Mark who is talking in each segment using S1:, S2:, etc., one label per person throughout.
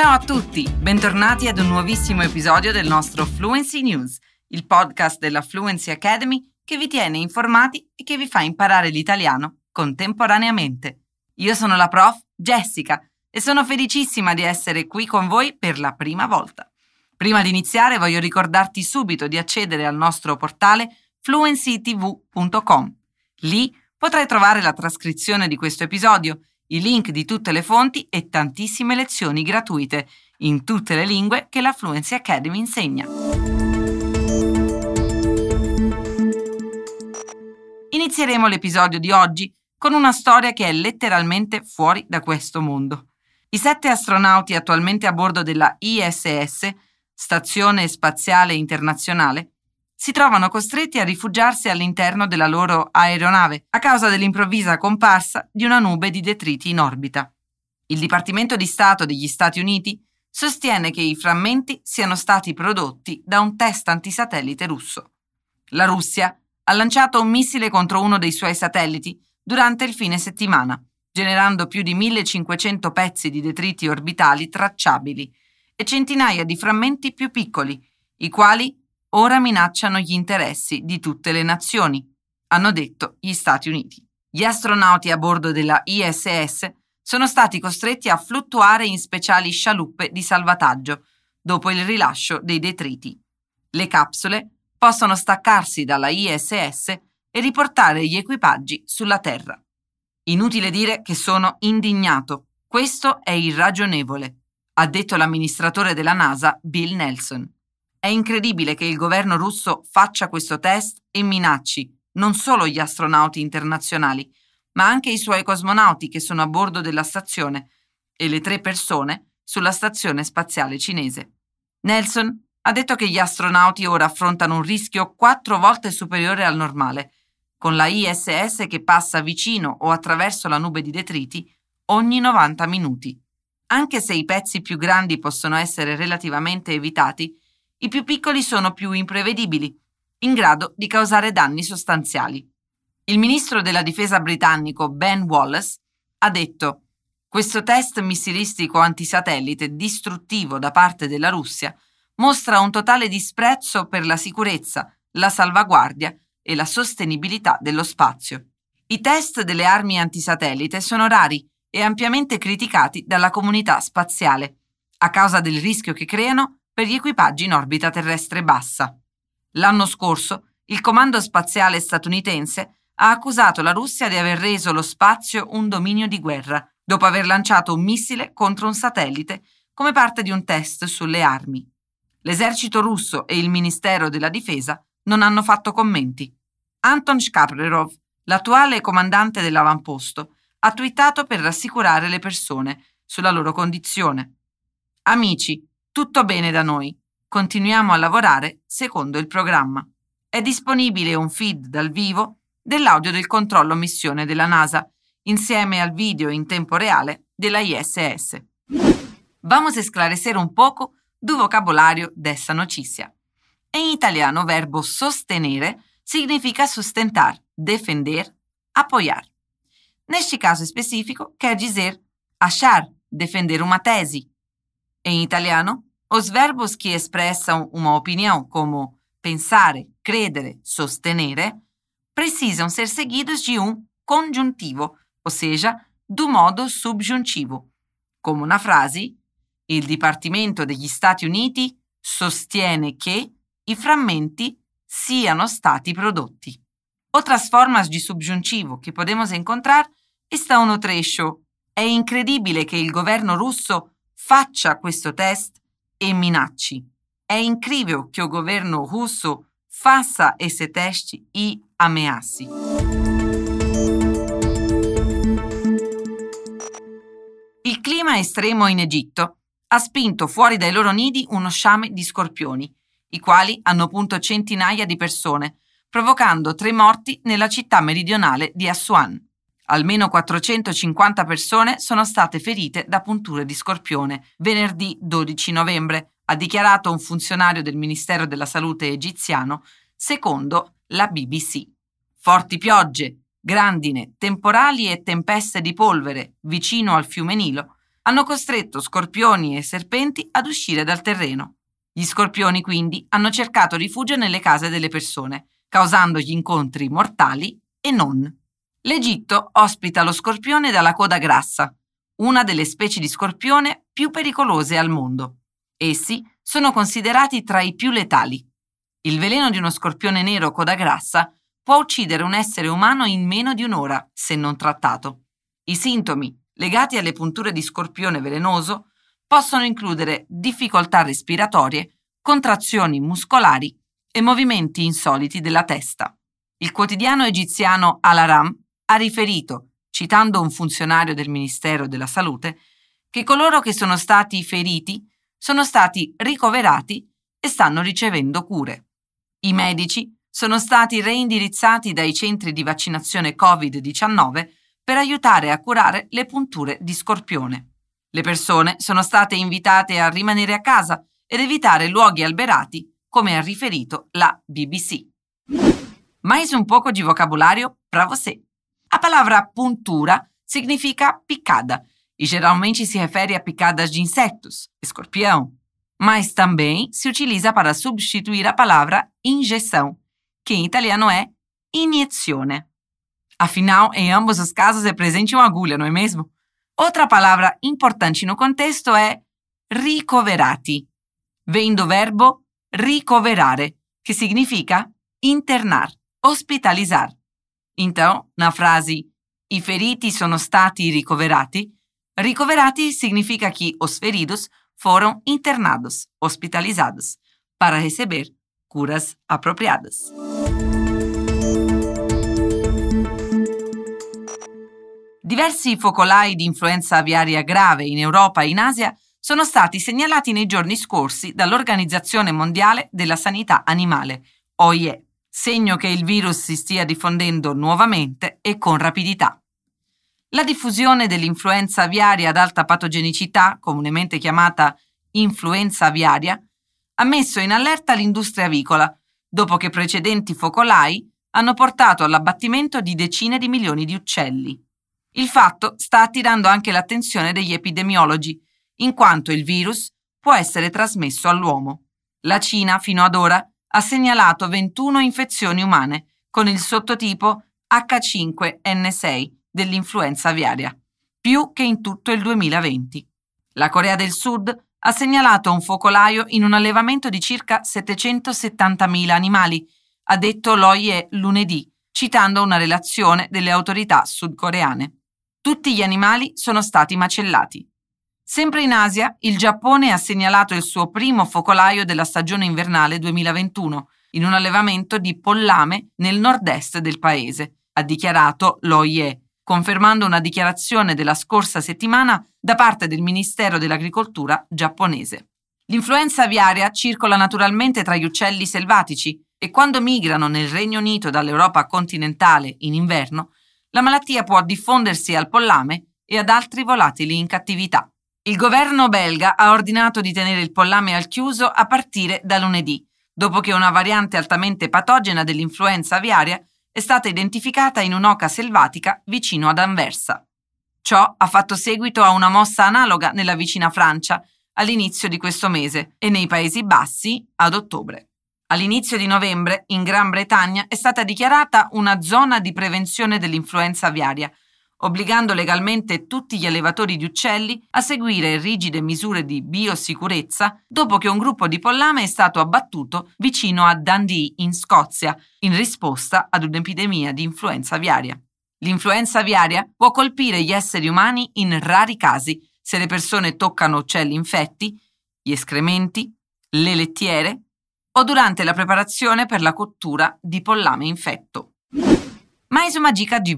S1: Ciao a tutti, bentornati ad un nuovissimo episodio del nostro Fluency News, il podcast della Fluency Academy che vi tiene informati e che vi fa imparare l'italiano contemporaneamente. Io sono la prof Jessica e sono felicissima di essere qui con voi per la prima volta. Prima di iniziare voglio ricordarti subito di accedere al nostro portale fluencytv.com. Lì potrai trovare la trascrizione di questo episodio, i link di tutte le fonti e tantissime lezioni gratuite in tutte le lingue che la Fluency Academy insegna. Inizieremo l'episodio di oggi con una storia che è letteralmente fuori da questo mondo. I sette astronauti attualmente a bordo della ISS, Stazione Spaziale Internazionale, si trovano costretti a rifugiarsi all'interno della loro aeronave a causa dell'improvvisa comparsa di una nube di detriti in orbita. Il Dipartimento di Stato degli Stati Uniti sostiene che i frammenti siano stati prodotti da un test antisatellite russo. La Russia ha lanciato un missile contro uno dei suoi satelliti durante il fine settimana, generando più di 1500 pezzi di detriti orbitali tracciabili e centinaia di frammenti più piccoli, i quali ora minacciano gli interessi di tutte le nazioni, hanno detto gli Stati Uniti. Gli astronauti a bordo della ISS sono stati costretti a fluttuare in speciali scialuppe di salvataggio dopo il rilascio dei detriti. Le capsule possono staccarsi dalla ISS e riportare gli equipaggi sulla Terra. Inutile dire che sono indignato. Questo è irragionevole, ha detto l'amministratore della NASA Bill Nelson. È incredibile che il governo russo faccia questo test e minacci non solo gli astronauti internazionali, ma anche i suoi cosmonauti che sono a bordo della stazione e le tre persone sulla stazione spaziale cinese. Nelson ha detto che gli astronauti ora affrontano un rischio quattro volte superiore al normale, con la ISS che passa vicino o attraverso la nube di detriti ogni 90 minuti. Anche se i pezzi più grandi possono essere relativamente evitati, i più piccoli sono più imprevedibili, in grado di causare danni sostanziali. Il ministro della difesa britannico Ben Wallace ha detto questo test missilistico antisatellite distruttivo da parte della Russia mostra un totale disprezzo per la sicurezza, la salvaguardia e la sostenibilità dello spazio. I test delle armi antisatellite sono rari e ampiamente criticati dalla comunità spaziale, a causa del rischio che creano per gli equipaggi in orbita terrestre bassa. L'anno scorso il Comando Spaziale statunitense ha accusato la Russia di aver reso lo spazio un dominio di guerra, dopo aver lanciato un missile contro un satellite come parte di un test sulle armi. L'esercito russo e il Ministero della Difesa non hanno fatto commenti. Anton Shkaprerov, l'attuale comandante dell'avamposto, ha twittato per rassicurare le persone sulla loro condizione. Amici, tutto bene da noi. Continuiamo a lavorare secondo il programma. È disponibile un feed dal vivo dell'audio del controllo missione della NASA, insieme al video in tempo reale della ISS. Vamos a esclarecer un poco du vocabolario dessa noticia. En italiano, verbo sostenere significa sustentar, defender, apoiar. Neste caso específico, quer dizer achar, defender uma tese, Em italiano, os verbos que expressam uma opinião, como pensare, credere, sostenere, precisam ser seguidos de um congiuntivo, ou seja, do modo subjuntivo, como na frase Il Dipartimento degli Stati Uniti sostiene che i frammenti siano stati prodotti. Outras formas de subjuntivo que podemos encontrar estão no trecho È incredibile che il governo russo faccia questo test e minacci. È incrível que o governo russo faça esse teste e ameace. Il clima estremo in Egitto ha spinto fuori dai loro nidi uno sciame di scorpioni, i quali hanno punto centinaia di persone, provocando tre morti nella città meridionale di Aswan. Almeno 450 persone sono state ferite da punture di scorpione venerdì 12 novembre, ha dichiarato un funzionario del Ministero della Salute egiziano, secondo la BBC. Forti piogge, grandine, temporali e tempeste di polvere vicino al fiume Nilo hanno costretto scorpioni e serpenti ad uscire dal terreno. Gli scorpioni quindi hanno cercato rifugio nelle case delle persone, causando gli incontri mortali e non. L'Egitto ospita lo scorpione dalla coda grassa, una delle specie di scorpione più pericolose al mondo. Essi sono considerati tra i più letali. Il veleno di uno scorpione nero coda grassa può uccidere un essere umano in meno di un'ora, se non trattato. I sintomi legati alle punture di scorpione velenoso possono includere difficoltà respiratorie, contrazioni muscolari e movimenti insoliti della testa. Il quotidiano egiziano Al-Aram ha riferito, citando un funzionario del Ministero della Salute, che coloro che sono stati feriti sono stati ricoverati e stanno ricevendo cure. I medici sono stati reindirizzati dai centri di vaccinazione Covid-19 per aiutare a curare le punture di scorpione. Le persone sono state invitate a rimanere a casa ed evitare luoghi alberati, come ha riferito la BBC. Mais un poco di vocabulario para você. A palavra puntura significa picada e geralmente se refere a picadas de insetos, escorpião, mas também se utiliza para substituir a palavra injeção, que em italiano é iniezione. Afinal, em ambos os casos é presente uma agulha, não é mesmo? Outra palavra importante no contexto é ricoverati. Vem do verbo ricoverare, que significa internar, hospitalizar. Então, na frase i feriti sono stati ricoverati, ricoverati significa que os feridos foram internados, hospitalizados, para receber curas apropriadas. Diversi focolai di influenza aviaria grave in Europa e in Asia sono stati segnalati nei giorni scorsi dall'Organizzazione Mondiale della Sanità Animale, OIE, segno che il virus si stia diffondendo nuovamente e con rapidità. La diffusione dell'influenza aviaria ad alta patogenicità, comunemente chiamata influenza aviaria, ha messo in allerta l'industria avicola, dopo che precedenti focolai hanno portato all'abbattimento di decine di milioni di uccelli. Il fatto sta attirando anche l'attenzione degli epidemiologi, in quanto il virus può essere trasmesso all'uomo. La Cina, fino ad ora, ha segnalato 21 infezioni umane con il sottotipo H5N6 dell'influenza aviaria, più che in tutto il 2020. La Corea del Sud ha segnalato un focolaio in un allevamento di circa 770.000 animali, ha detto l'OIE lunedì, citando una relazione delle autorità sudcoreane. Tutti gli animali sono stati macellati. Sempre in Asia, il Giappone ha segnalato il suo primo focolaio della stagione invernale 2021 in un allevamento di pollame nel nord-est del paese, ha dichiarato l'OIE, confermando una dichiarazione della scorsa settimana da parte del Ministero dell'Agricoltura giapponese. L'influenza aviaria circola naturalmente tra gli uccelli selvatici e quando migrano nel Regno Unito dall'Europa continentale in inverno la malattia può diffondersi al pollame e ad altri volatili in cattività. Il governo belga ha ordinato di tenere il pollame al chiuso a partire da lunedì, dopo che una variante altamente patogena dell'influenza aviaria è stata identificata in un'oca selvatica vicino ad Anversa. Ciò ha fatto seguito a una mossa analoga nella vicina Francia all'inizio di questo mese e nei Paesi Bassi ad ottobre. All'inizio di novembre, in Gran Bretagna, è stata dichiarata una zona di prevenzione dell'influenza aviaria, obbligando legalmente tutti gli allevatori di uccelli a seguire rigide misure di biosicurezza dopo che un gruppo di pollame è stato abbattuto vicino a Dundee, in Scozia, in risposta ad un'epidemia di influenza aviaria. L'influenza aviaria può colpire gli esseri umani in rari casi se le persone toccano uccelli infetti, gli escrementi, le lettiere o durante la preparazione per la cottura di pollame infetto. Mais uma dica de.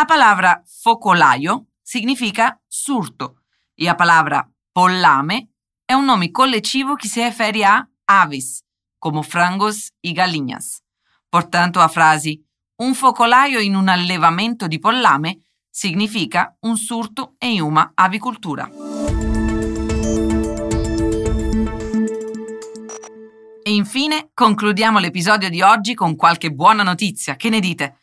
S1: A palavra focolaio significa surto e a palavra pollame é um nome coletivo que se refere a aves, como frangos e galinhas. Portanto, a frase un focolaio in un allevamento di pollame significa un surto in una avicoltura. E infine concludiamo l'episodio di oggi con qualche buona notizia. Che ne dite?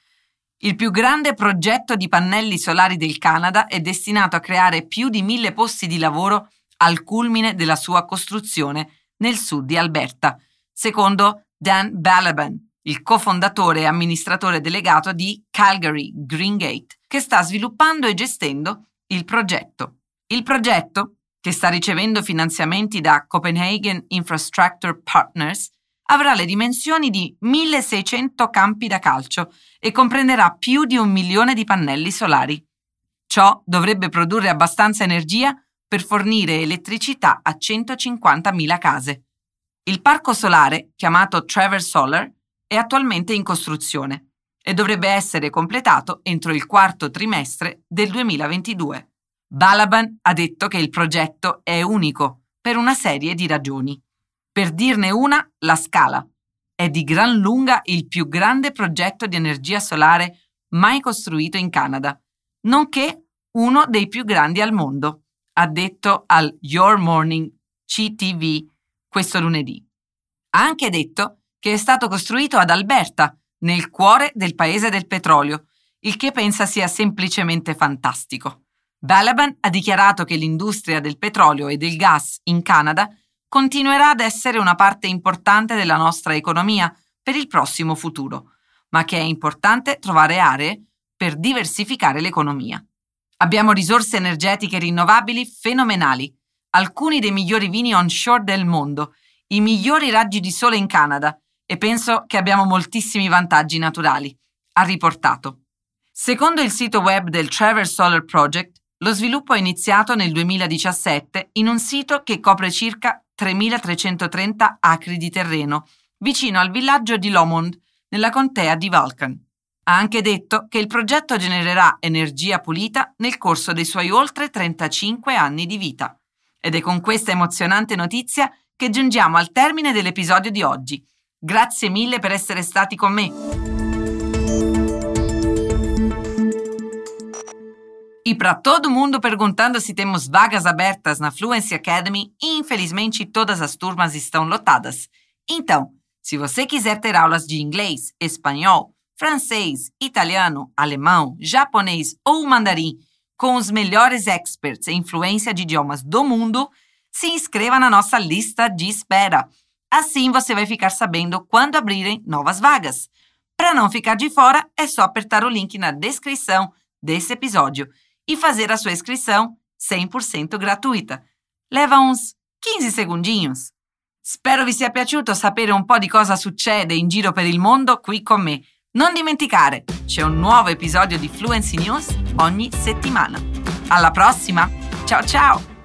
S1: Il più grande progetto di pannelli solari del Canada è destinato a creare più di mille posti di lavoro al culmine della sua costruzione nel sud di Alberta, secondo Dan Balaban, il cofondatore e amministratore delegato di Calgary Greengate, che sta sviluppando e gestendo il progetto. Il progetto, che sta ricevendo finanziamenti da Copenhagen Infrastructure Partners, avrà le dimensioni di 1600 campi da calcio e comprenderà più di un milione di pannelli solari. Ciò dovrebbe produrre abbastanza energia per fornire elettricità a 150.000 case. Il parco solare, chiamato Trevor Solar, è attualmente in costruzione e dovrebbe essere completato entro il quarto trimestre del 2022. Balaban ha detto che il progetto è unico per una serie di ragioni. Per dirne una, la scala. È di gran lunga il più grande progetto di energia solare mai costruito in Canada, nonché uno dei più grandi al mondo, ha detto al Your Morning CTV questo lunedì. Ha anche detto che è stato costruito ad Alberta, nel cuore del paese del petrolio, il che pensa sia semplicemente fantastico. Balaban ha dichiarato che l'industria del petrolio e del gas in Canada continuerà ad essere una parte importante della nostra economia per il prossimo futuro, ma che è importante trovare aree per diversificare l'economia. Abbiamo risorse energetiche rinnovabili fenomenali, alcuni dei migliori vini onshore del mondo, i migliori raggi di sole in Canada e penso che abbiamo moltissimi vantaggi naturali, ha riportato. Secondo il sito web del Trevor Solar Project, lo sviluppo è iniziato nel 2017 in un sito che copre circa 3.330 acri di terreno, vicino al villaggio di Lomond, nella contea di Vulcan. Ha anche detto che il progetto genererà energia pulita nel corso dei suoi oltre 35 anni di vita. Ed è con questa emozionante notizia che giungiamo al termine dell'episodio di oggi. Grazie mille per essere stati con me. E para todo mundo perguntando se temos vagas abertas na Fluency Academy infelizmente todas as turmas estão lotadas. Então, se você quiser ter aulas de inglês, espanhol, francês, italiano, alemão, japonês ou mandarim com os melhores experts em influência de idiomas do mundo, se inscreva na nossa lista de espera. Assim você vai ficar sabendo quando abrirem novas vagas. Para não ficar de fora, é só apertar o link na descrição desse episódio e fazer a sua inscrição 100% gratuita. Leva uns 15 segundinhos. Spero vi sia piaciuto sapere un po' di cosa succede in giro per il mondo qui con me. Non dimenticare, c'è un nuovo episodio di Fluency News ogni settimana. Alla prossima! Ciao ciao!